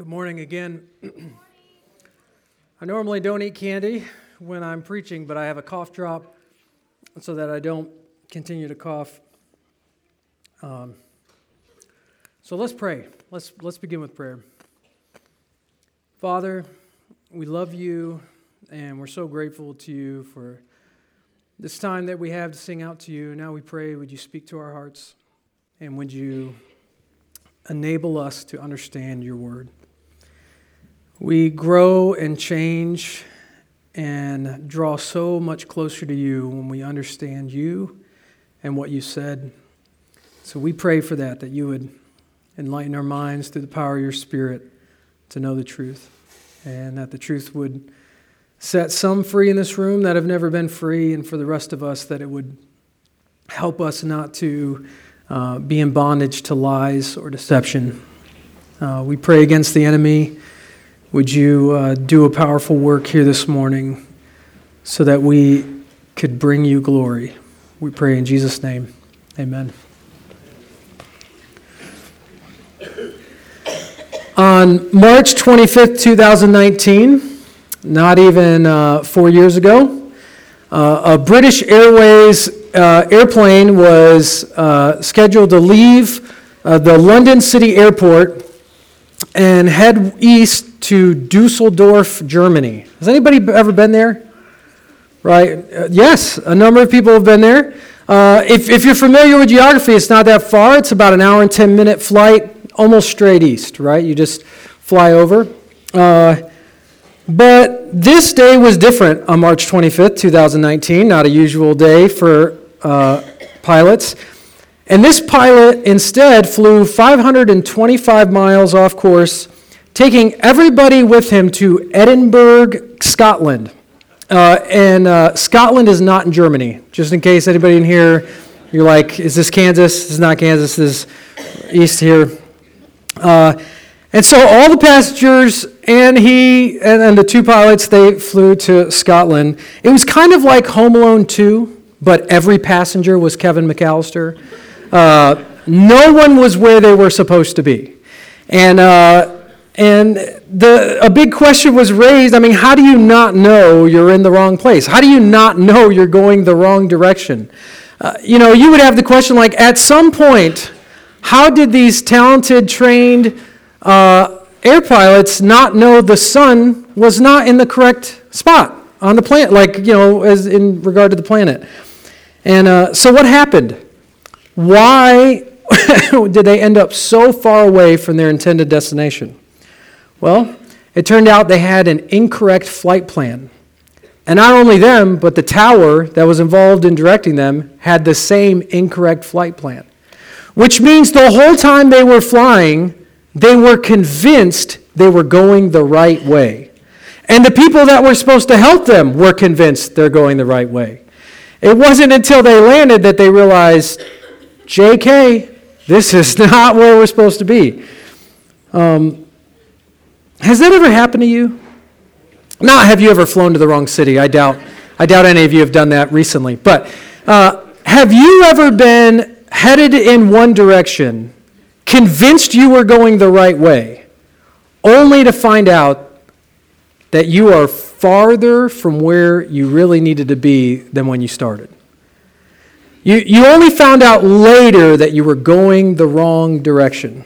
Good morning again. I normally don't eat candy when I'm preaching, but I have a cough drop so that I don't continue to cough. Um, so let's pray. Let's, let's begin with prayer. Father, we love you and we're so grateful to you for this time that we have to sing out to you. Now we pray, would you speak to our hearts and would you enable us to understand your word? We grow and change and draw so much closer to you when we understand you and what you said. So we pray for that, that you would enlighten our minds through the power of your Spirit to know the truth, and that the truth would set some free in this room that have never been free, and for the rest of us, that it would help us not to uh, be in bondage to lies or deception. Uh, we pray against the enemy would you uh, do a powerful work here this morning so that we could bring you glory? We pray in Jesus' name. Amen. On March 25th, 2019, not even uh, four years ago, uh, a British Airways uh, airplane was uh, scheduled to leave uh, the London City Airport and head east to Dusseldorf, Germany. Has anybody ever been there? Right? Uh, yes, a number of people have been there. Uh, if, if you're familiar with geography, it's not that far. It's about an hour and 10 minute flight, almost straight east, right? You just fly over. Uh, but this day was different on March 25th, 2019, not a usual day for uh, pilots. And this pilot instead flew 525 miles off course taking everybody with him to Edinburgh, Scotland. Uh, and uh, Scotland is not in Germany, just in case anybody in here, you're like, is this Kansas? This is not Kansas, this is east here. Uh, and so all the passengers and he and, and the two pilots, they flew to Scotland. It was kind of like Home Alone 2, but every passenger was Kevin McAllister. Uh, no one was where they were supposed to be. And uh, and the, a big question was raised I mean, how do you not know you're in the wrong place? How do you not know you're going the wrong direction? Uh, you know, you would have the question like, at some point, how did these talented, trained uh, air pilots not know the sun was not in the correct spot on the planet, like, you know, as in regard to the planet? And uh, so what happened? Why did they end up so far away from their intended destination? Well, it turned out they had an incorrect flight plan. And not only them, but the tower that was involved in directing them had the same incorrect flight plan. Which means the whole time they were flying, they were convinced they were going the right way. And the people that were supposed to help them were convinced they're going the right way. It wasn't until they landed that they realized, JK, this is not where we're supposed to be. Um, has that ever happened to you? Not have you ever flown to the wrong city? I doubt. I doubt any of you have done that recently. But uh, have you ever been headed in one direction, convinced you were going the right way, only to find out that you are farther from where you really needed to be than when you started? You, you only found out later that you were going the wrong direction.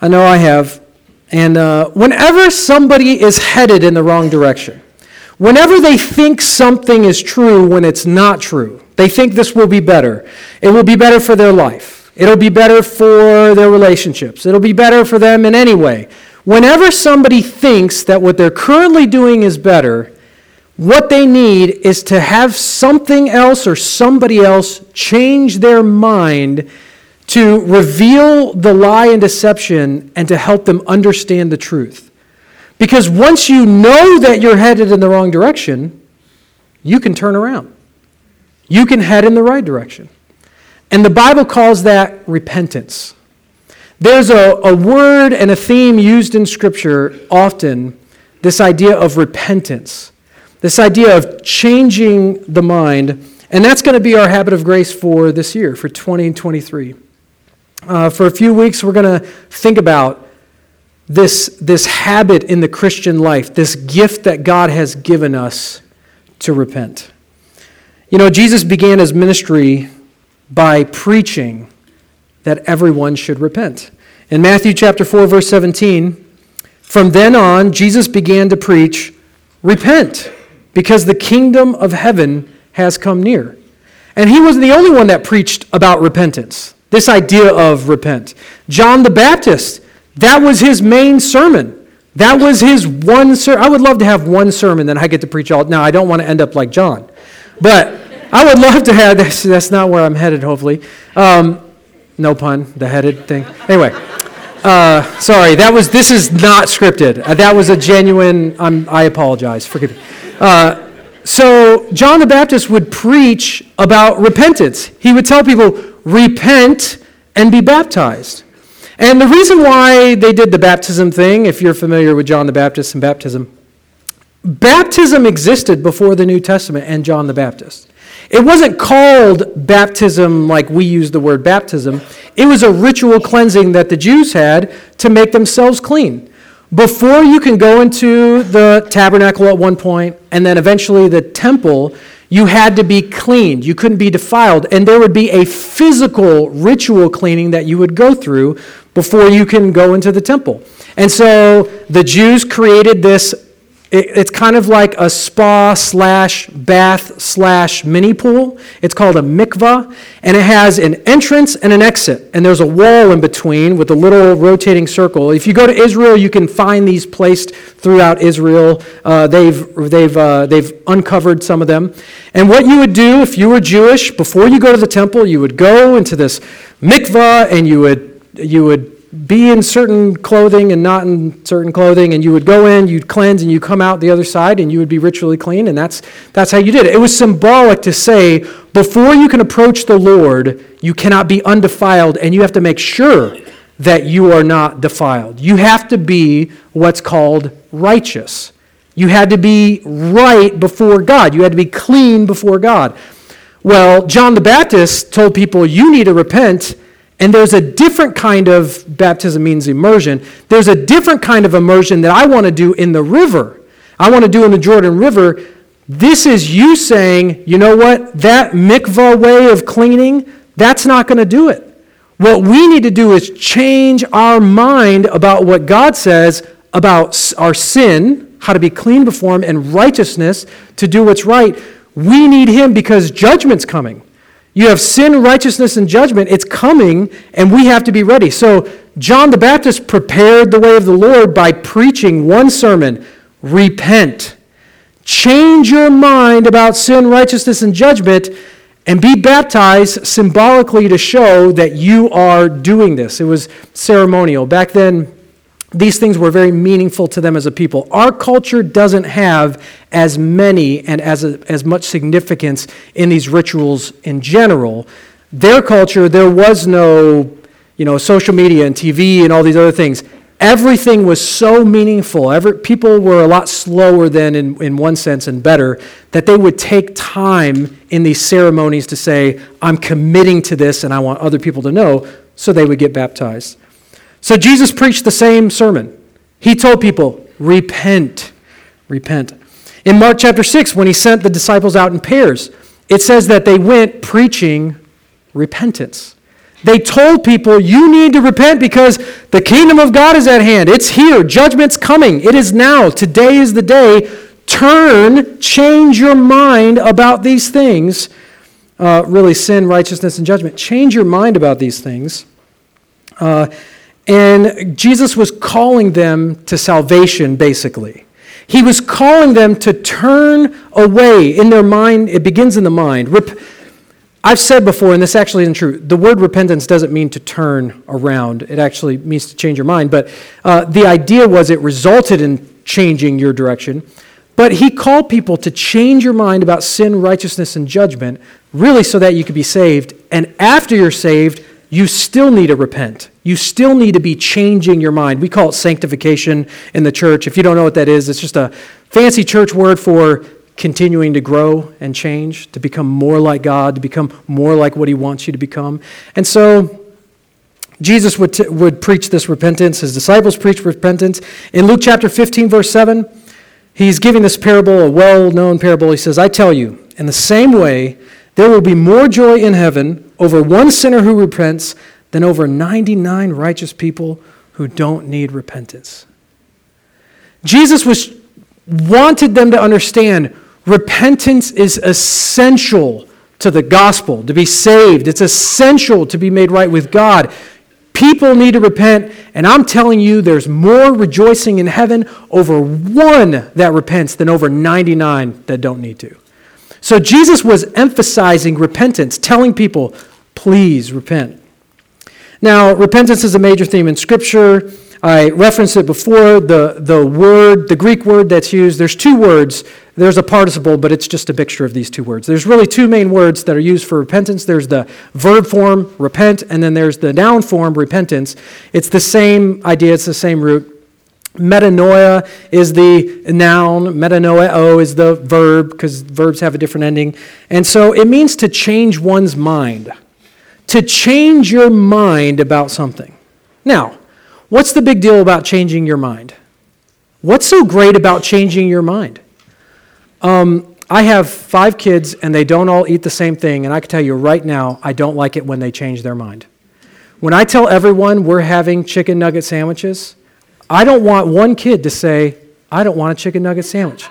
I know I have. And uh, whenever somebody is headed in the wrong direction, whenever they think something is true when it's not true, they think this will be better. It will be better for their life. It'll be better for their relationships. It'll be better for them in any way. Whenever somebody thinks that what they're currently doing is better, what they need is to have something else or somebody else change their mind to reveal the lie and deception and to help them understand the truth. Because once you know that you're headed in the wrong direction, you can turn around. You can head in the right direction. And the Bible calls that repentance. There's a, a word and a theme used in Scripture often this idea of repentance, this idea of changing the mind. And that's going to be our habit of grace for this year, for 2023. Uh, for a few weeks, we're going to think about this, this habit in the Christian life, this gift that God has given us to repent. You know, Jesus began his ministry by preaching that everyone should repent. In Matthew chapter 4 verse 17, from then on Jesus began to preach, repent, because the kingdom of heaven has come near. And he wasn't the only one that preached about repentance. This idea of repent. John the Baptist, that was his main sermon. That was his one sermon. I would love to have one sermon that I get to preach all. Now, I don't want to end up like John, but I would love to have. That's, that's not where I'm headed. Hopefully, um, no pun. The headed thing. Anyway, uh, sorry. That was. This is not scripted. Uh, that was a genuine. I'm, I apologize. Forgive me. Uh, so John the Baptist would preach about repentance. He would tell people, repent and be baptized. And the reason why they did the baptism thing, if you're familiar with John the Baptist and baptism, baptism existed before the New Testament and John the Baptist. It wasn't called baptism like we use the word baptism. It was a ritual cleansing that the Jews had to make themselves clean. Before you can go into the tabernacle at one point and then eventually the temple, you had to be cleaned. You couldn't be defiled. And there would be a physical ritual cleaning that you would go through before you can go into the temple. And so the Jews created this it's kind of like a spa slash bath slash mini pool. It's called a mikvah, and it has an entrance and an exit, and there's a wall in between with a little rotating circle. If you go to Israel, you can find these placed throughout Israel. Uh, they've they've uh, they've uncovered some of them. And what you would do if you were Jewish before you go to the temple, you would go into this mikvah, and you would you would be in certain clothing and not in certain clothing, and you would go in, you'd cleanse, and you come out the other side, and you would be ritually clean, and that's, that's how you did it. It was symbolic to say, before you can approach the Lord, you cannot be undefiled, and you have to make sure that you are not defiled. You have to be what's called righteous. You had to be right before God. You had to be clean before God. Well, John the Baptist told people, you need to repent and there's a different kind of baptism means immersion. There's a different kind of immersion that I want to do in the river. I want to do in the Jordan River. This is you saying, you know what? That mikvah way of cleaning, that's not going to do it. What we need to do is change our mind about what God says about our sin, how to be clean before Him, and righteousness to do what's right. We need Him because judgment's coming. You have sin, righteousness, and judgment. It's coming, and we have to be ready. So, John the Baptist prepared the way of the Lord by preaching one sermon repent. Change your mind about sin, righteousness, and judgment, and be baptized symbolically to show that you are doing this. It was ceremonial. Back then, these things were very meaningful to them as a people. Our culture doesn't have as many and as, a, as much significance in these rituals in general. Their culture, there was no you know, social media and TV and all these other things. Everything was so meaningful. Every, people were a lot slower than, in, in one sense, and better, that they would take time in these ceremonies to say, I'm committing to this and I want other people to know, so they would get baptized. So Jesus preached the same sermon. He told people, repent, repent. In Mark chapter 6, when he sent the disciples out in pairs, it says that they went preaching repentance. They told people, you need to repent because the kingdom of God is at hand. It's here. Judgment's coming. It is now. Today is the day. Turn, change your mind about these things. Uh, really, sin, righteousness, and judgment. Change your mind about these things. Uh, and Jesus was calling them to salvation, basically. He was calling them to turn away in their mind. It begins in the mind. Rep- I've said before, and this actually isn't true, the word repentance doesn't mean to turn around. It actually means to change your mind. But uh, the idea was it resulted in changing your direction. But he called people to change your mind about sin, righteousness, and judgment, really so that you could be saved. And after you're saved, you still need to repent. You still need to be changing your mind. We call it sanctification in the church. If you don't know what that is, it's just a fancy church word for continuing to grow and change, to become more like God, to become more like what He wants you to become. And so, Jesus would, t- would preach this repentance. His disciples preached repentance. In Luke chapter 15, verse 7, he's giving this parable, a well known parable. He says, I tell you, in the same way, there will be more joy in heaven over one sinner who repents than over 99 righteous people who don't need repentance. Jesus was, wanted them to understand repentance is essential to the gospel, to be saved. It's essential to be made right with God. People need to repent, and I'm telling you, there's more rejoicing in heaven over one that repents than over 99 that don't need to. So Jesus was emphasizing repentance, telling people, please repent. Now, repentance is a major theme in Scripture. I referenced it before. The, the word, the Greek word that's used, there's two words. There's a participle, but it's just a mixture of these two words. There's really two main words that are used for repentance. There's the verb form, repent, and then there's the noun form, repentance. It's the same idea, it's the same root. Metanoia is the noun, metanoeo is the verb, because verbs have a different ending. And so it means to change one's mind, to change your mind about something. Now, What's the big deal about changing your mind? What's so great about changing your mind? Um, I have five kids and they don't all eat the same thing, and I can tell you right now, I don't like it when they change their mind. When I tell everyone we're having chicken nugget sandwiches, I don't want one kid to say, I don't want a chicken nugget sandwich.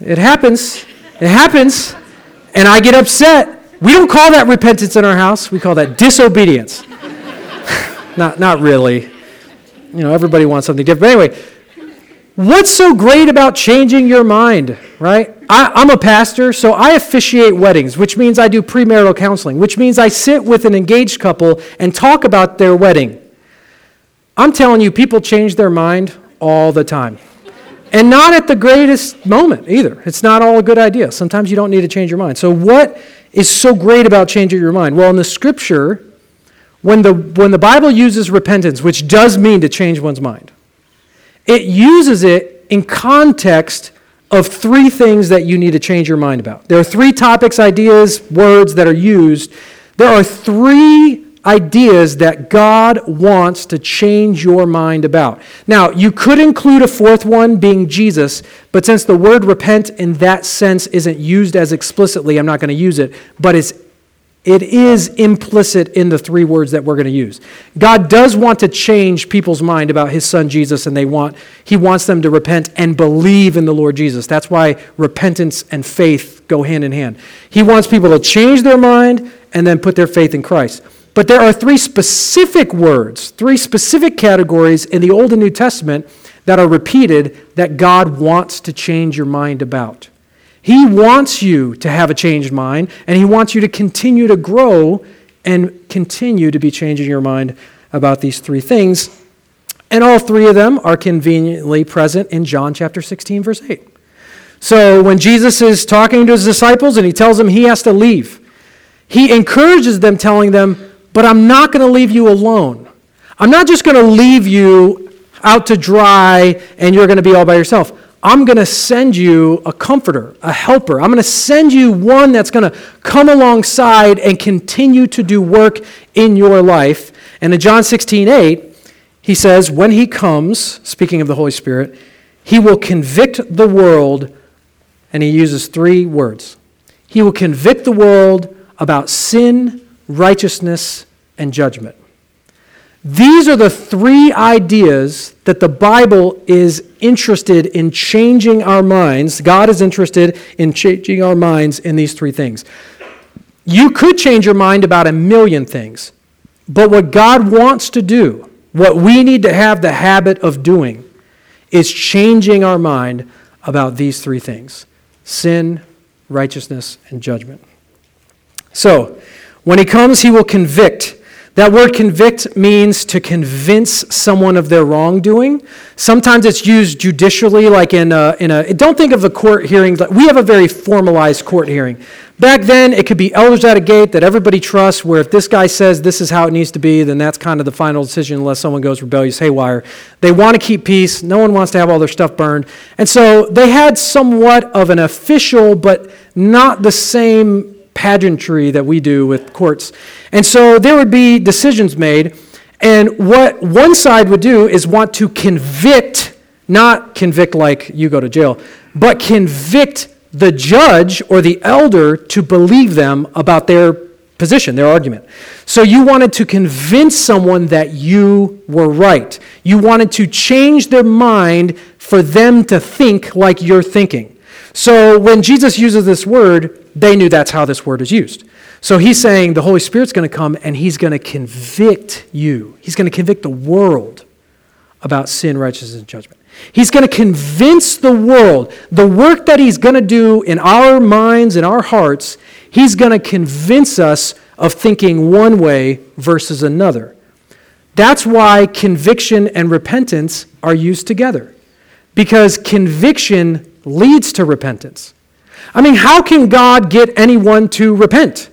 It happens. It happens. And I get upset. We don't call that repentance in our house, we call that disobedience. not, not really you know, everybody wants something different. But anyway, what's so great about changing your mind, right? I, am a pastor, so I officiate weddings, which means I do premarital counseling, which means I sit with an engaged couple and talk about their wedding. I'm telling you, people change their mind all the time. And not at the greatest moment either. It's not all a good idea. Sometimes you don't need to change your mind. So, what is so great about changing your mind? Well, in the scripture, when the, when the Bible uses repentance, which does mean to change one's mind, it uses it in context of three things that you need to change your mind about. There are three topics, ideas, words that are used. There are three ideas that God wants to change your mind about. Now, you could include a fourth one being Jesus, but since the word repent in that sense isn't used as explicitly, I'm not going to use it, but it's it is implicit in the three words that we're going to use. God does want to change people's mind about his son Jesus and they want he wants them to repent and believe in the Lord Jesus. That's why repentance and faith go hand in hand. He wants people to change their mind and then put their faith in Christ. But there are three specific words, three specific categories in the Old and New Testament that are repeated that God wants to change your mind about. He wants you to have a changed mind, and He wants you to continue to grow and continue to be changing your mind about these three things. And all three of them are conveniently present in John chapter 16, verse 8. So when Jesus is talking to his disciples and he tells them he has to leave, he encourages them, telling them, But I'm not going to leave you alone. I'm not just going to leave you out to dry and you're going to be all by yourself. I'm going to send you a comforter, a helper. I'm going to send you one that's going to come alongside and continue to do work in your life. And in John 16, 8, he says, When he comes, speaking of the Holy Spirit, he will convict the world, and he uses three words. He will convict the world about sin, righteousness, and judgment. These are the three ideas that the Bible is interested in changing our minds. God is interested in changing our minds in these three things. You could change your mind about a million things, but what God wants to do, what we need to have the habit of doing, is changing our mind about these three things sin, righteousness, and judgment. So, when He comes, He will convict that word convict means to convince someone of their wrongdoing. Sometimes it's used judicially, like in a, in a don't think of a court hearing. We have a very formalized court hearing. Back then, it could be elders at a gate that everybody trusts, where if this guy says this is how it needs to be, then that's kind of the final decision unless someone goes rebellious haywire. They want to keep peace. No one wants to have all their stuff burned. And so they had somewhat of an official, but not the same pageantry that we do with courts. And so there would be decisions made, And what one side would do is want to convict, not convict like you go to jail, but convict the judge or the elder to believe them about their position, their argument. So you wanted to convince someone that you were right. You wanted to change their mind for them to think like you're thinking. So when Jesus uses this word, they knew that's how this word is used. So he's saying the Holy Spirit's going to come and he's going to convict you. He's going to convict the world about sin, righteousness, and judgment. He's going to convince the world. The work that he's going to do in our minds, in our hearts, he's going to convince us of thinking one way versus another. That's why conviction and repentance are used together. Because conviction leads to repentance. I mean, how can God get anyone to repent?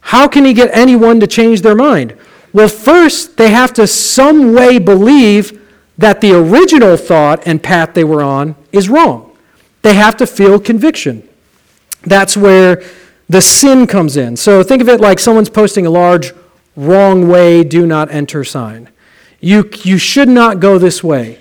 How can he get anyone to change their mind? Well, first, they have to some way believe that the original thought and path they were on is wrong. They have to feel conviction. That's where the sin comes in. So think of it like someone's posting a large wrong way, do not enter sign. You, you should not go this way.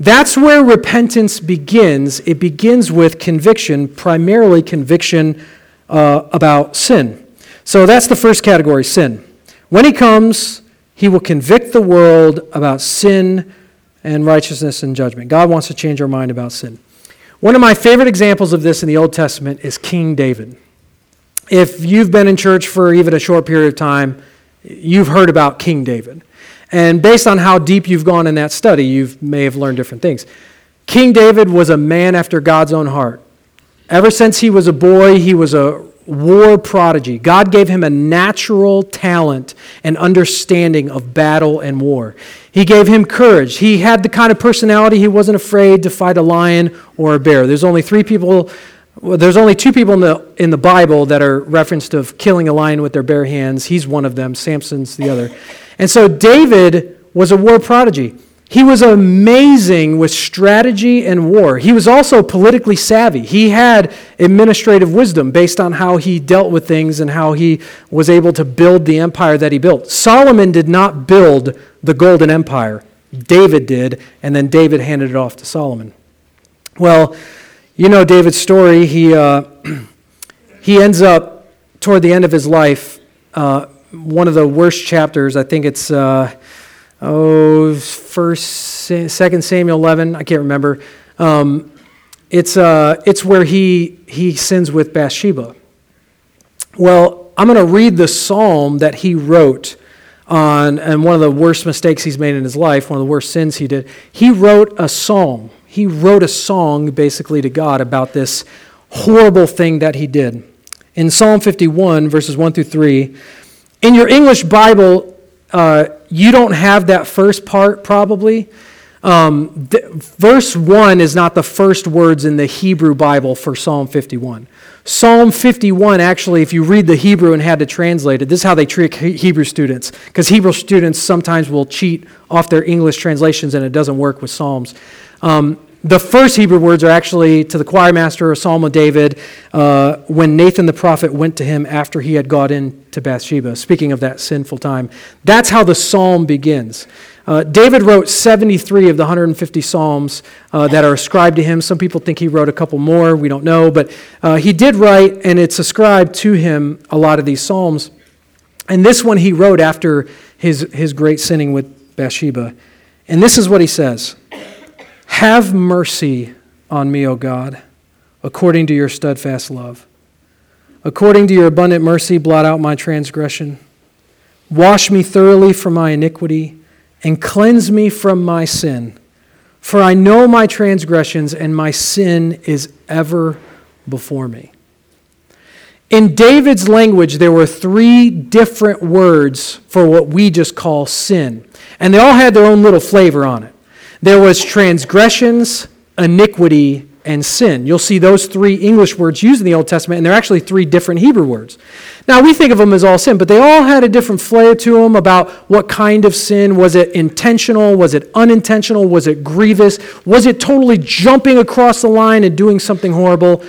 That's where repentance begins. It begins with conviction, primarily conviction uh, about sin. So that's the first category sin. When he comes, he will convict the world about sin and righteousness and judgment. God wants to change our mind about sin. One of my favorite examples of this in the Old Testament is King David. If you've been in church for even a short period of time, you've heard about King David. And based on how deep you've gone in that study, you may have learned different things. King David was a man after God's own heart. Ever since he was a boy, he was a war prodigy. God gave him a natural talent and understanding of battle and war. He gave him courage. He had the kind of personality he wasn't afraid to fight a lion or a bear. There's only three people. Well, there's only two people in the, in the Bible that are referenced of killing a lion with their bare hands. He's one of them. Samson's the other. And so David was a war prodigy. He was amazing with strategy and war. He was also politically savvy. He had administrative wisdom based on how he dealt with things and how he was able to build the empire that he built. Solomon did not build the golden empire, David did, and then David handed it off to Solomon. Well, you know David's story. He, uh, he ends up, toward the end of his life, uh, one of the worst chapters. I think it's. Uh, oh, first, second Samuel 11, I can't remember. Um, it's, uh, it's where he, he sins with Bathsheba. Well, I'm going to read the psalm that he wrote on, and one of the worst mistakes he's made in his life, one of the worst sins he did. He wrote a psalm. He wrote a song basically to God about this horrible thing that he did. In Psalm 51, verses 1 through 3, in your English Bible, uh, you don't have that first part probably. Um, th- verse 1 is not the first words in the Hebrew Bible for Psalm 51. Psalm 51, actually, if you read the Hebrew and had to translate it, this is how they treat Hebrew students, because Hebrew students sometimes will cheat off their English translations and it doesn't work with Psalms. Um, the first Hebrew words are actually to the choir master, a psalm of David, uh, when Nathan the prophet went to him after he had got into Bathsheba, speaking of that sinful time. That's how the psalm begins. Uh, David wrote 73 of the 150 psalms uh, that are ascribed to him. Some people think he wrote a couple more. We don't know. But uh, he did write, and it's ascribed to him, a lot of these psalms. And this one he wrote after his, his great sinning with Bathsheba. And this is what he says. Have mercy on me, O God, according to your steadfast love. According to your abundant mercy, blot out my transgression. Wash me thoroughly from my iniquity and cleanse me from my sin. For I know my transgressions, and my sin is ever before me. In David's language, there were three different words for what we just call sin, and they all had their own little flavor on it. There was transgressions, iniquity, and sin. You'll see those three English words used in the Old Testament, and they're actually three different Hebrew words. Now, we think of them as all sin, but they all had a different flair to them about what kind of sin. Was it intentional? Was it unintentional? Was it grievous? Was it totally jumping across the line and doing something horrible?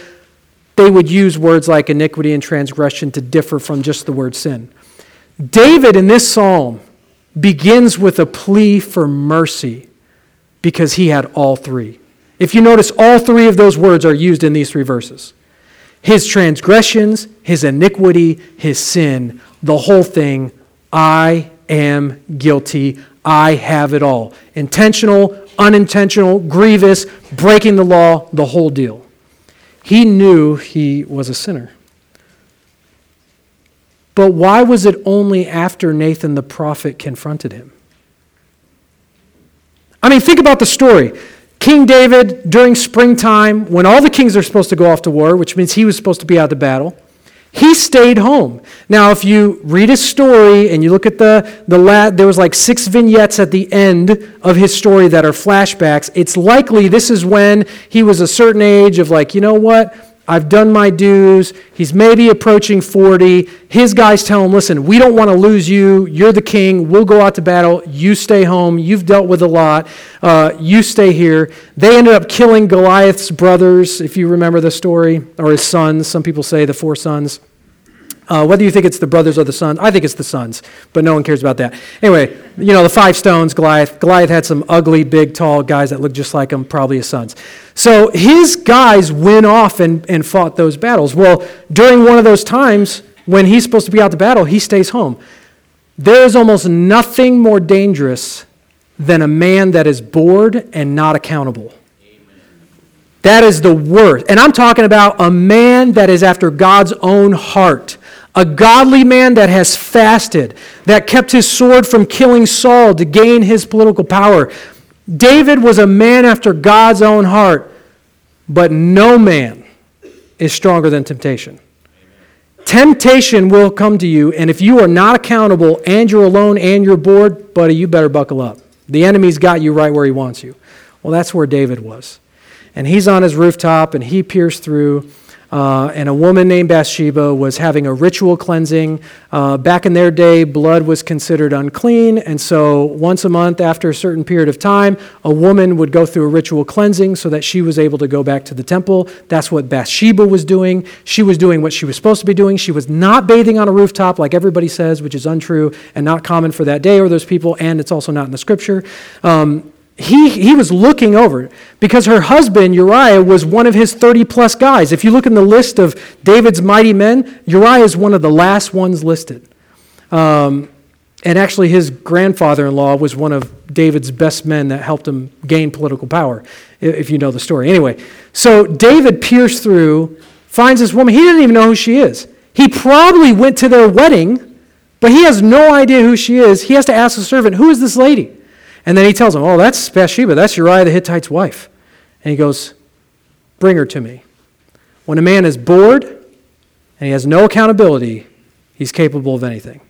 They would use words like iniquity and transgression to differ from just the word sin. David in this psalm begins with a plea for mercy because he had all three. If you notice, all three of those words are used in these three verses his transgressions, his iniquity, his sin, the whole thing. I am guilty. I have it all. Intentional, unintentional, grievous, breaking the law, the whole deal. He knew he was a sinner. But why was it only after Nathan the prophet confronted him? I mean, think about the story. King David, during springtime, when all the kings are supposed to go off to war, which means he was supposed to be out the battle, he stayed home. Now, if you read his story and you look at the, the there was like six vignettes at the end of his story that are flashbacks, it's likely this is when he was a certain age of like, you know what? I've done my dues. He's maybe approaching 40. His guys tell him, listen, we don't want to lose you. You're the king. We'll go out to battle. You stay home. You've dealt with a lot. Uh, you stay here. They ended up killing Goliath's brothers, if you remember the story, or his sons. Some people say the four sons. Uh, whether you think it's the brothers or the sons, I think it's the sons, but no one cares about that. Anyway, you know, the five stones, Goliath. Goliath had some ugly, big, tall guys that looked just like him, probably his sons. So his guys went off and, and fought those battles. Well, during one of those times, when he's supposed to be out the battle, he stays home. There is almost nothing more dangerous than a man that is bored and not accountable. That is the worst. And I'm talking about a man that is after God's own heart. A godly man that has fasted, that kept his sword from killing Saul to gain his political power. David was a man after God's own heart, but no man is stronger than temptation. Temptation will come to you, and if you are not accountable and you're alone and you're bored, buddy, you better buckle up. The enemy's got you right where he wants you. Well, that's where David was. And he's on his rooftop and he peers through uh, and a woman named Bathsheba was having a ritual cleansing. Uh, back in their day, blood was considered unclean, and so once a month, after a certain period of time, a woman would go through a ritual cleansing so that she was able to go back to the temple. That's what Bathsheba was doing. She was doing what she was supposed to be doing. She was not bathing on a rooftop like everybody says, which is untrue and not common for that day or those people, and it's also not in the scripture. Um, he, he was looking over because her husband, Uriah, was one of his 30 plus guys. If you look in the list of David's mighty men, Uriah is one of the last ones listed. Um, and actually, his grandfather in law was one of David's best men that helped him gain political power, if you know the story. Anyway, so David peers through, finds this woman. He didn't even know who she is. He probably went to their wedding, but he has no idea who she is. He has to ask the servant, Who is this lady? And then he tells him, Oh, that's Bathsheba. That's Uriah the Hittite's wife. And he goes, Bring her to me. When a man is bored and he has no accountability, he's capable of anything.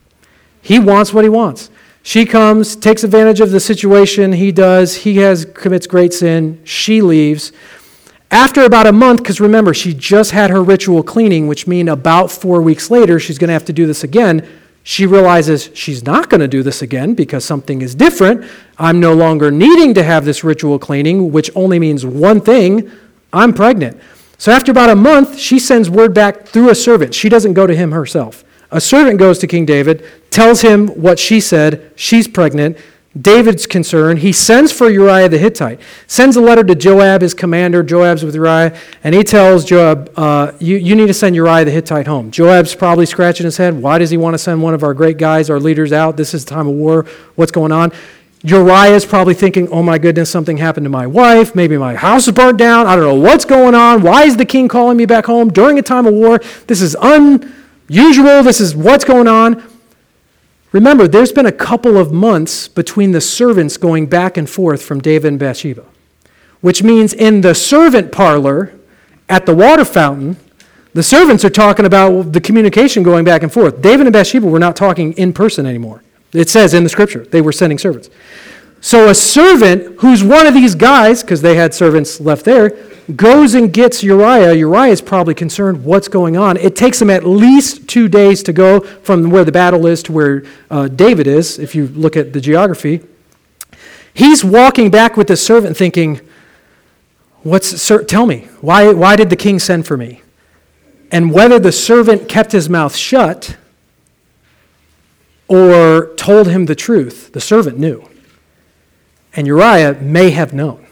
He wants what he wants. She comes, takes advantage of the situation. He does. He has commits great sin. She leaves. After about a month, because remember, she just had her ritual cleaning, which means about four weeks later, she's going to have to do this again. She realizes she's not going to do this again because something is different. I'm no longer needing to have this ritual cleaning, which only means one thing I'm pregnant. So after about a month, she sends word back through a servant. She doesn't go to him herself. A servant goes to King David, tells him what she said, she's pregnant. David's concerned. He sends for Uriah the Hittite, sends a letter to Joab, his commander. Joab's with Uriah, and he tells Joab, uh, you, you need to send Uriah the Hittite home. Joab's probably scratching his head. Why does he want to send one of our great guys, our leaders, out? This is time of war. What's going on? Uriah is probably thinking, oh my goodness, something happened to my wife. Maybe my house is burnt down. I don't know what's going on. Why is the king calling me back home during a time of war? This is unusual. This is what's going on. Remember, there's been a couple of months between the servants going back and forth from David and Bathsheba, which means in the servant parlor at the water fountain, the servants are talking about the communication going back and forth. David and Bathsheba were not talking in person anymore. It says in the scripture they were sending servants. So a servant who's one of these guys, because they had servants left there, goes and gets Uriah. Uriah is probably concerned what's going on. It takes him at least two days to go from where the battle is to where uh, David is, if you look at the geography. He's walking back with the servant thinking, What's, sir, tell me, why, why did the king send for me? And whether the servant kept his mouth shut or told him the truth. The servant knew. And Uriah may have known.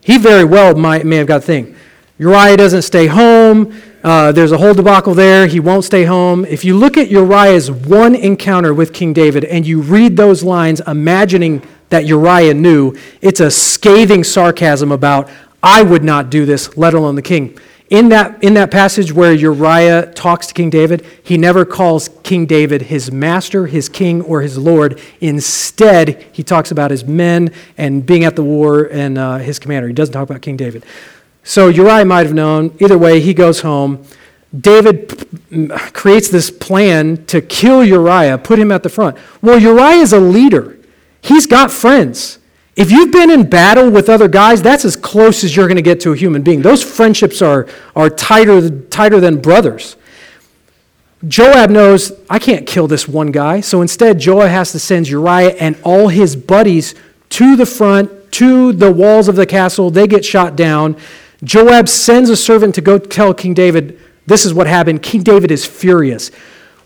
He very well might, may have got the thing. Uriah doesn't stay home. Uh, there's a whole debacle there. He won't stay home. If you look at Uriah's one encounter with King David and you read those lines, imagining that Uriah knew, it's a scathing sarcasm about, I would not do this, let alone the king. In that, in that passage where Uriah talks to King David, he never calls King David his master, his king, or his lord. Instead, he talks about his men and being at the war and uh, his commander. He doesn't talk about King David. So Uriah might have known. Either way, he goes home. David creates this plan to kill Uriah, put him at the front. Well, Uriah is a leader, he's got friends. If you've been in battle with other guys, that's as close as you're going to get to a human being. Those friendships are, are tighter, tighter than brothers. Joab knows, I can't kill this one guy. So instead, Joab has to send Uriah and all his buddies to the front, to the walls of the castle. They get shot down. Joab sends a servant to go tell King David, this is what happened. King David is furious.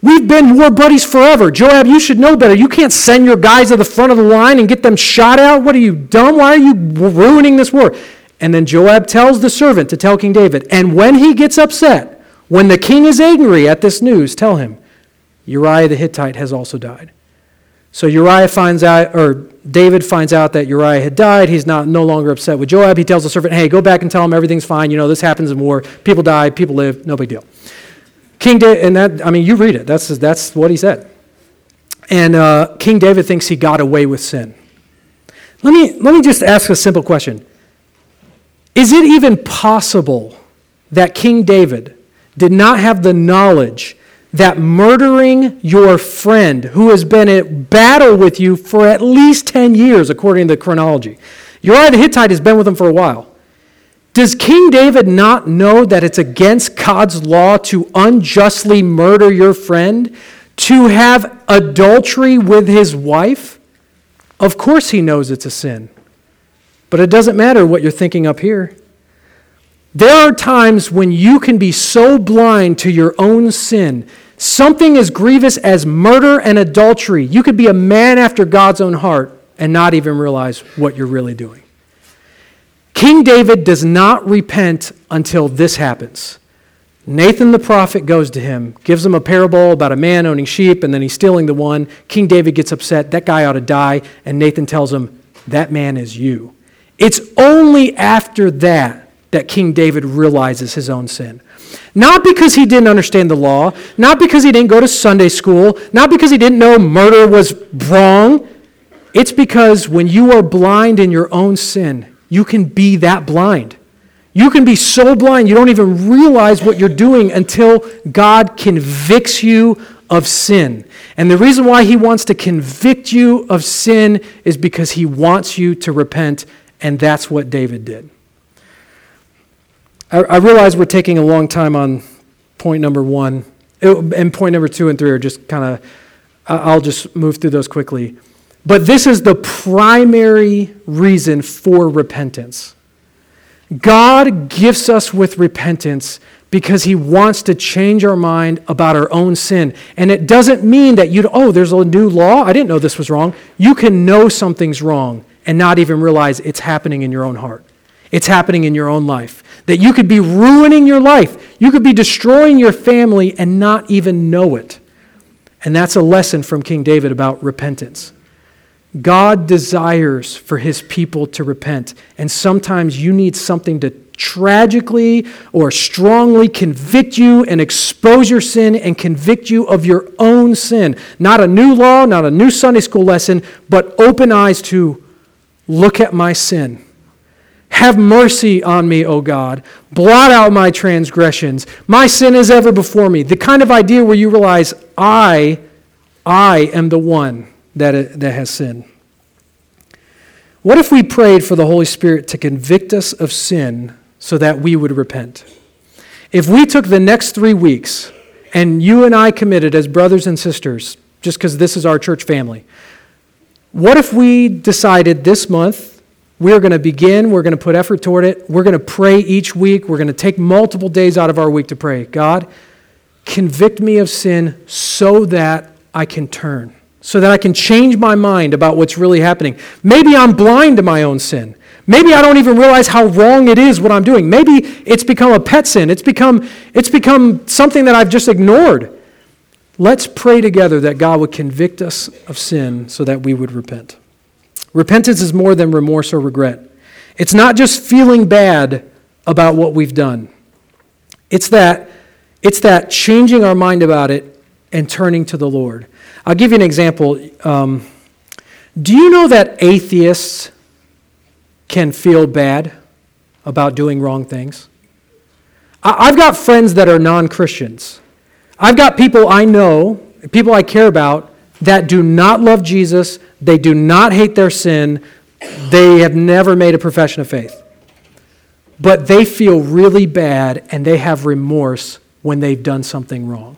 We've been war buddies forever. Joab, you should know better. You can't send your guys to the front of the line and get them shot out. What are you, dumb? Why are you ruining this war? And then Joab tells the servant to tell King David. And when he gets upset, when the king is angry at this news, tell him, Uriah the Hittite has also died. So Uriah finds out, or David finds out that Uriah had died. He's not no longer upset with Joab. He tells the servant, "Hey, go back and tell him everything's fine. You know this happens in war. People die, people live. No big deal." King David, and that I mean, you read it. That's that's what he said. And uh, King David thinks he got away with sin. Let me let me just ask a simple question: Is it even possible that King David did not have the knowledge? that murdering your friend who has been at battle with you for at least 10 years, according to the chronology, Uriah the Hittite has been with him for a while. Does King David not know that it's against God's law to unjustly murder your friend, to have adultery with his wife? Of course, he knows it's a sin. But it doesn't matter what you're thinking up here. There are times when you can be so blind to your own sin Something as grievous as murder and adultery. You could be a man after God's own heart and not even realize what you're really doing. King David does not repent until this happens. Nathan the prophet goes to him, gives him a parable about a man owning sheep, and then he's stealing the one. King David gets upset. That guy ought to die. And Nathan tells him, That man is you. It's only after that that King David realizes his own sin. Not because he didn't understand the law, not because he didn't go to Sunday school, not because he didn't know murder was wrong. It's because when you are blind in your own sin, you can be that blind. You can be so blind you don't even realize what you're doing until God convicts you of sin. And the reason why he wants to convict you of sin is because he wants you to repent, and that's what David did. I, I realize we're taking a long time on point number one, and point number two and three are just kind of, I'll just move through those quickly. But this is the primary reason for repentance. God gifts us with repentance because he wants to change our mind about our own sin. And it doesn't mean that you, oh, there's a new law. I didn't know this was wrong. You can know something's wrong and not even realize it's happening in your own heart. It's happening in your own life. That you could be ruining your life. You could be destroying your family and not even know it. And that's a lesson from King David about repentance. God desires for his people to repent. And sometimes you need something to tragically or strongly convict you and expose your sin and convict you of your own sin. Not a new law, not a new Sunday school lesson, but open eyes to look at my sin have mercy on me, O God. Blot out my transgressions. My sin is ever before me. The kind of idea where you realize, I, I am the one that, that has sinned. What if we prayed for the Holy Spirit to convict us of sin so that we would repent? If we took the next three weeks and you and I committed as brothers and sisters, just because this is our church family, what if we decided this month we're going to begin, we're going to put effort toward it. We're going to pray each week. We're going to take multiple days out of our week to pray. God, convict me of sin so that I can turn, so that I can change my mind about what's really happening. Maybe I'm blind to my own sin. Maybe I don't even realize how wrong it is what I'm doing. Maybe it's become a pet sin. It's become, it's become something that I've just ignored. Let's pray together that God would convict us of sin so that we would repent. Repentance is more than remorse or regret. It's not just feeling bad about what we've done. It's that it's that changing our mind about it and turning to the Lord. I'll give you an example. Um, do you know that atheists can feel bad about doing wrong things? I- I've got friends that are non Christians. I've got people I know, people I care about, that do not love Jesus, they do not hate their sin, they have never made a profession of faith. But they feel really bad and they have remorse when they've done something wrong.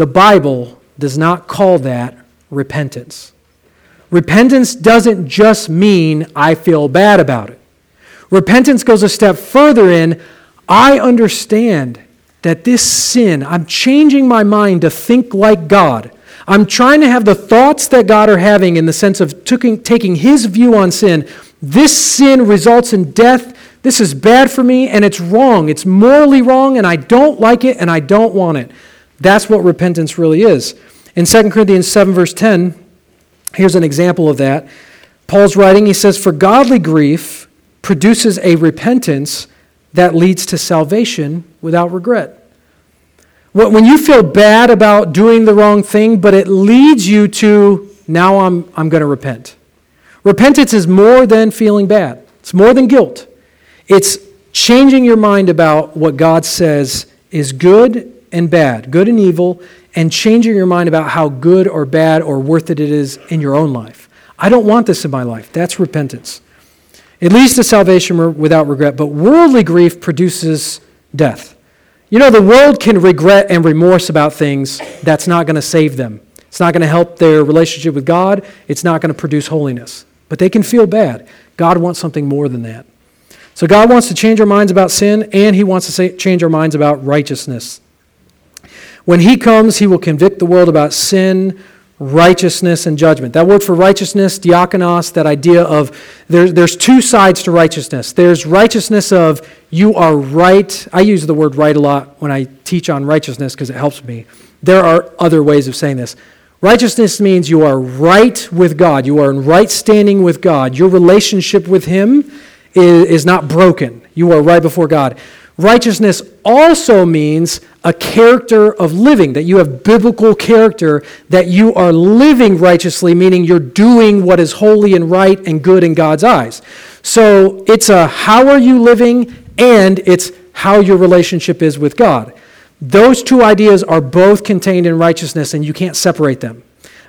The Bible does not call that repentance. Repentance doesn't just mean I feel bad about it. Repentance goes a step further in I understand that this sin, I'm changing my mind to think like God. I'm trying to have the thoughts that God are having in the sense of taking his view on sin. This sin results in death. This is bad for me and it's wrong. It's morally wrong and I don't like it and I don't want it. That's what repentance really is. In 2 Corinthians 7, verse 10, here's an example of that. Paul's writing, he says, For godly grief produces a repentance that leads to salvation without regret. When you feel bad about doing the wrong thing, but it leads you to, now I'm, I'm going to repent. Repentance is more than feeling bad, it's more than guilt. It's changing your mind about what God says is good and bad, good and evil, and changing your mind about how good or bad or worth it it is in your own life. I don't want this in my life. That's repentance. It leads to salvation without regret, but worldly grief produces death. You know, the world can regret and remorse about things that's not going to save them. It's not going to help their relationship with God. It's not going to produce holiness. But they can feel bad. God wants something more than that. So God wants to change our minds about sin, and He wants to say, change our minds about righteousness. When He comes, He will convict the world about sin, righteousness and judgment. That word for righteousness, diakonos, that idea of there, there's two sides to righteousness. There's righteousness of you are right. I use the word right a lot when I teach on righteousness because it helps me. There are other ways of saying this. Righteousness means you are right with God. You are in right standing with God. Your relationship with Him is, is not broken. You are right before God. Righteousness also means a character of living, that you have biblical character, that you are living righteously, meaning you're doing what is holy and right and good in God's eyes. So it's a how are you living, and it's how your relationship is with God. Those two ideas are both contained in righteousness, and you can't separate them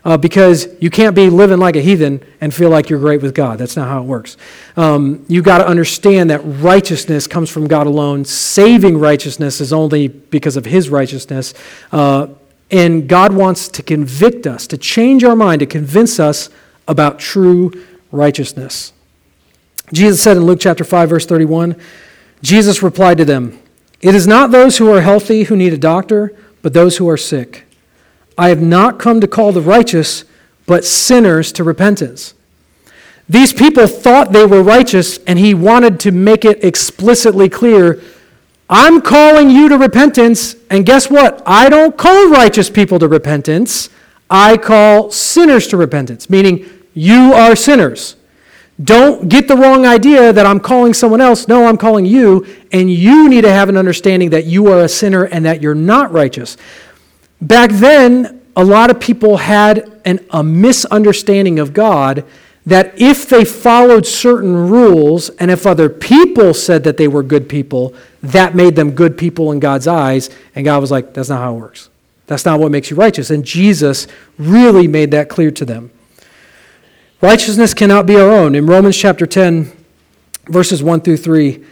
uh, because you can't be living like a heathen and feel like you're great with God. That's not how it works. Um, you got to understand that righteousness comes from God alone. Saving righteousness is only because of His righteousness. Uh, and God wants to convict us, to change our mind, to convince us about true righteousness. Jesus said in Luke chapter 5, verse 31, Jesus replied to them, It is not those who are healthy who need a doctor, but those who are sick. I have not come to call the righteous, but sinners to repentance. These people thought they were righteous, and he wanted to make it explicitly clear I'm calling you to repentance, and guess what? I don't call righteous people to repentance. I call sinners to repentance, meaning you are sinners. Don't get the wrong idea that I'm calling someone else. No, I'm calling you, and you need to have an understanding that you are a sinner and that you're not righteous. Back then, a lot of people had an, a misunderstanding of God that if they followed certain rules and if other people said that they were good people, that made them good people in God's eyes. And God was like, that's not how it works. That's not what makes you righteous. And Jesus really made that clear to them. Righteousness cannot be our own. In Romans chapter 10, verses 1 through 3,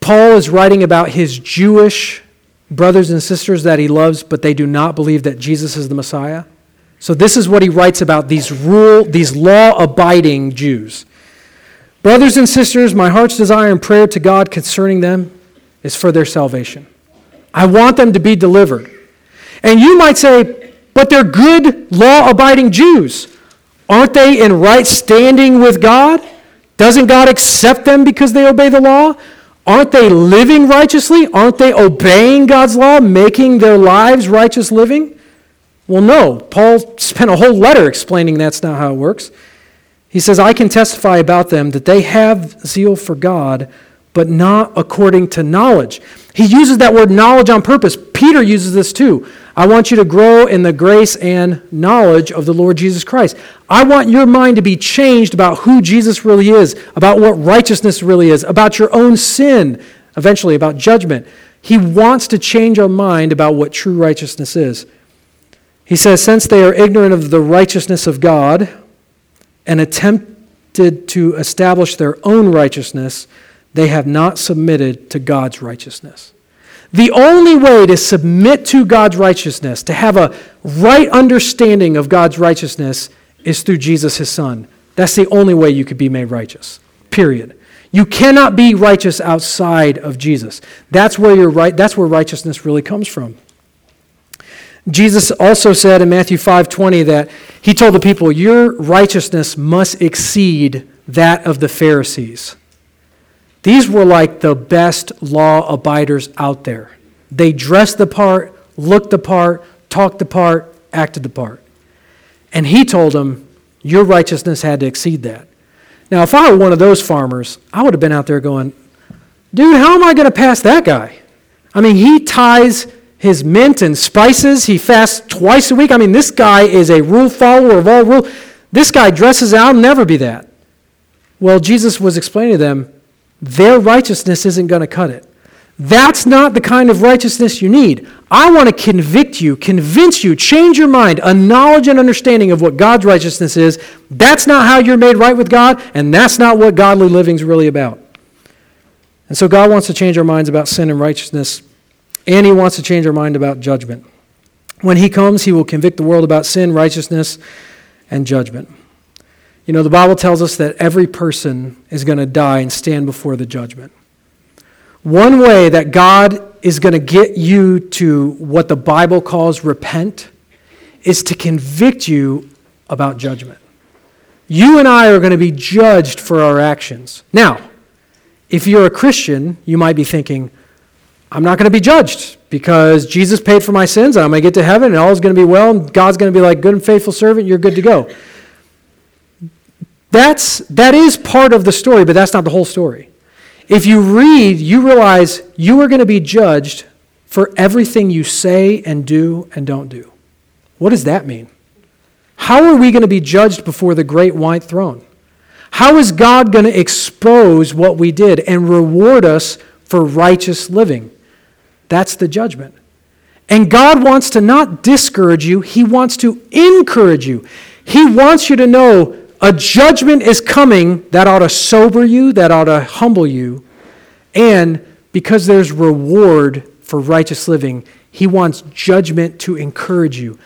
Paul is writing about his Jewish brothers and sisters that he loves, but they do not believe that Jesus is the Messiah. So this is what he writes about these rule, these law-abiding Jews. Brothers and sisters, my heart's desire and prayer to God concerning them is for their salvation. I want them to be delivered. And you might say, but they're good, law abiding Jews. Aren't they in right standing with God? Doesn't God accept them because they obey the law? Aren't they living righteously? Aren't they obeying God's law, making their lives righteous living? Well, no. Paul spent a whole letter explaining that's not how it works. He says, I can testify about them that they have zeal for God, but not according to knowledge. He uses that word knowledge on purpose. Peter uses this too. I want you to grow in the grace and knowledge of the Lord Jesus Christ. I want your mind to be changed about who Jesus really is, about what righteousness really is, about your own sin, eventually, about judgment. He wants to change our mind about what true righteousness is. He says, Since they are ignorant of the righteousness of God and attempted to establish their own righteousness, they have not submitted to God's righteousness. The only way to submit to God's righteousness, to have a right understanding of God's righteousness, is through Jesus, his son. That's the only way you could be made righteous. Period. You cannot be righteous outside of Jesus. That's where you're right, that's where righteousness really comes from. Jesus also said in Matthew 5:20 that he told the people, "Your righteousness must exceed that of the Pharisees." These were like the best law abiders out there. They dressed the part, looked the part, talked the part, acted the part. And he told them, Your righteousness had to exceed that. Now, if I were one of those farmers, I would have been out there going, Dude, how am I going to pass that guy? I mean, he ties his mint and spices. He fasts twice a week. I mean, this guy is a rule follower of all rule. This guy dresses out, never be that. Well, Jesus was explaining to them, their righteousness isn't going to cut it. That's not the kind of righteousness you need. I want to convict you, convince you, change your mind, a knowledge and understanding of what God's righteousness is. That's not how you're made right with God, and that's not what godly living is really about. And so God wants to change our minds about sin and righteousness, and He wants to change our mind about judgment. When He comes, He will convict the world about sin, righteousness, and judgment. You know, the Bible tells us that every person is going to die and stand before the judgment. One way that God is going to get you to what the Bible calls repent is to convict you about judgment. You and I are going to be judged for our actions. Now, if you're a Christian, you might be thinking, I'm not going to be judged because Jesus paid for my sins and I'm going to get to heaven and all is going to be well and God's going to be like, good and faithful servant, you're good to go. That's, that is part of the story, but that's not the whole story. If you read, you realize you are going to be judged for everything you say and do and don't do. What does that mean? How are we going to be judged before the great white throne? How is God going to expose what we did and reward us for righteous living? That's the judgment. And God wants to not discourage you, He wants to encourage you. He wants you to know a judgment is coming that ought to sober you, that ought to humble you. And because there's reward for righteous living, he wants judgment to encourage you.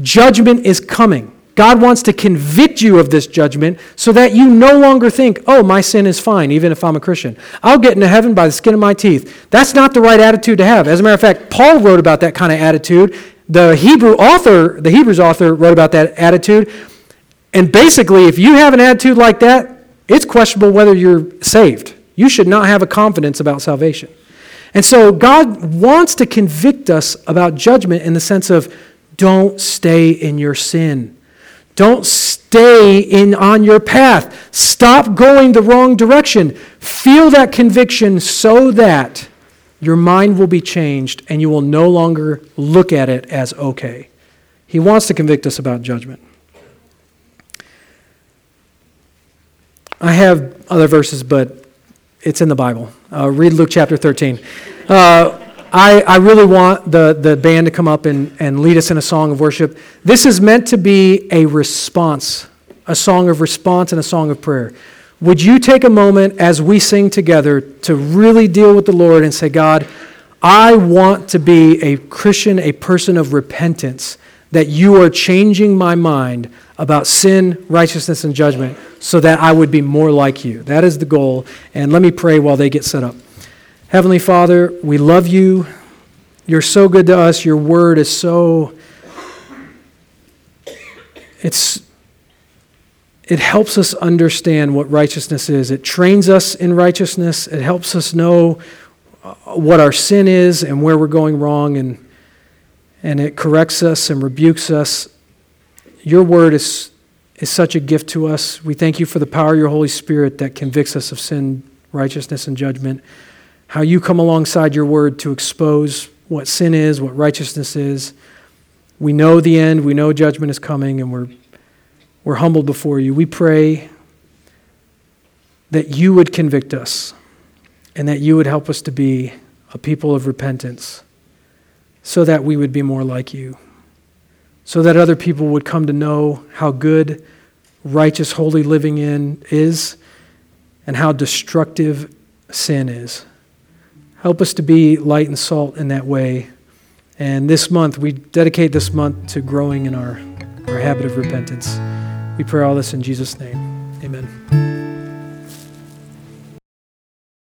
Judgment is coming. God wants to convict you of this judgment so that you no longer think, oh, my sin is fine, even if I'm a Christian. I'll get into heaven by the skin of my teeth. That's not the right attitude to have. As a matter of fact, Paul wrote about that kind of attitude. The Hebrew author, the Hebrews author, wrote about that attitude. And basically, if you have an attitude like that, it's questionable whether you're saved. You should not have a confidence about salvation. And so God wants to convict us about judgment in the sense of don't stay in your sin. Don't stay in on your path. Stop going the wrong direction. Feel that conviction so that your mind will be changed and you will no longer look at it as okay. He wants to convict us about judgment. I have other verses, but it's in the Bible. Uh, read Luke chapter 13. Uh, I, I really want the, the band to come up and, and lead us in a song of worship. This is meant to be a response, a song of response and a song of prayer. Would you take a moment as we sing together to really deal with the Lord and say, God, I want to be a Christian, a person of repentance, that you are changing my mind about sin, righteousness, and judgment so that I would be more like you. That is the goal. And let me pray while they get set up. Heavenly Father, we love you. You're so good to us. Your word is so it's it helps us understand what righteousness is. It trains us in righteousness. It helps us know uh, what our sin is and where we're going wrong, and, and it corrects us and rebukes us. Your word is, is such a gift to us. We thank you for the power of your Holy Spirit that convicts us of sin, righteousness, and judgment. How you come alongside your word to expose what sin is, what righteousness is. We know the end, we know judgment is coming, and we're we're humbled before you. We pray that you would convict us and that you would help us to be a people of repentance so that we would be more like you, so that other people would come to know how good, righteous, holy living in is and how destructive sin is. Help us to be light and salt in that way. And this month, we dedicate this month to growing in our, our habit of repentance. We pray all this in Jesus' name.